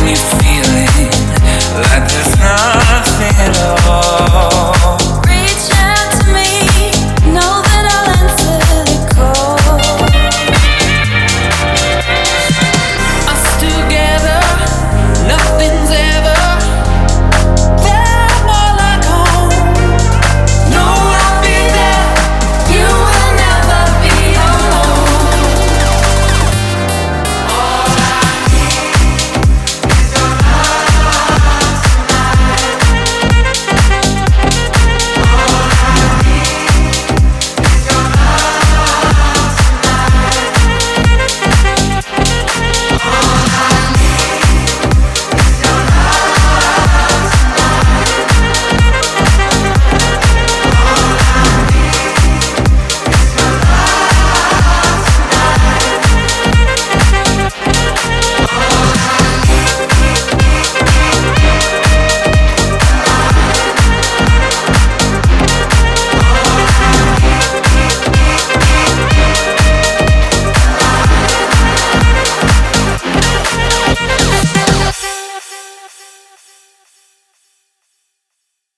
make me feel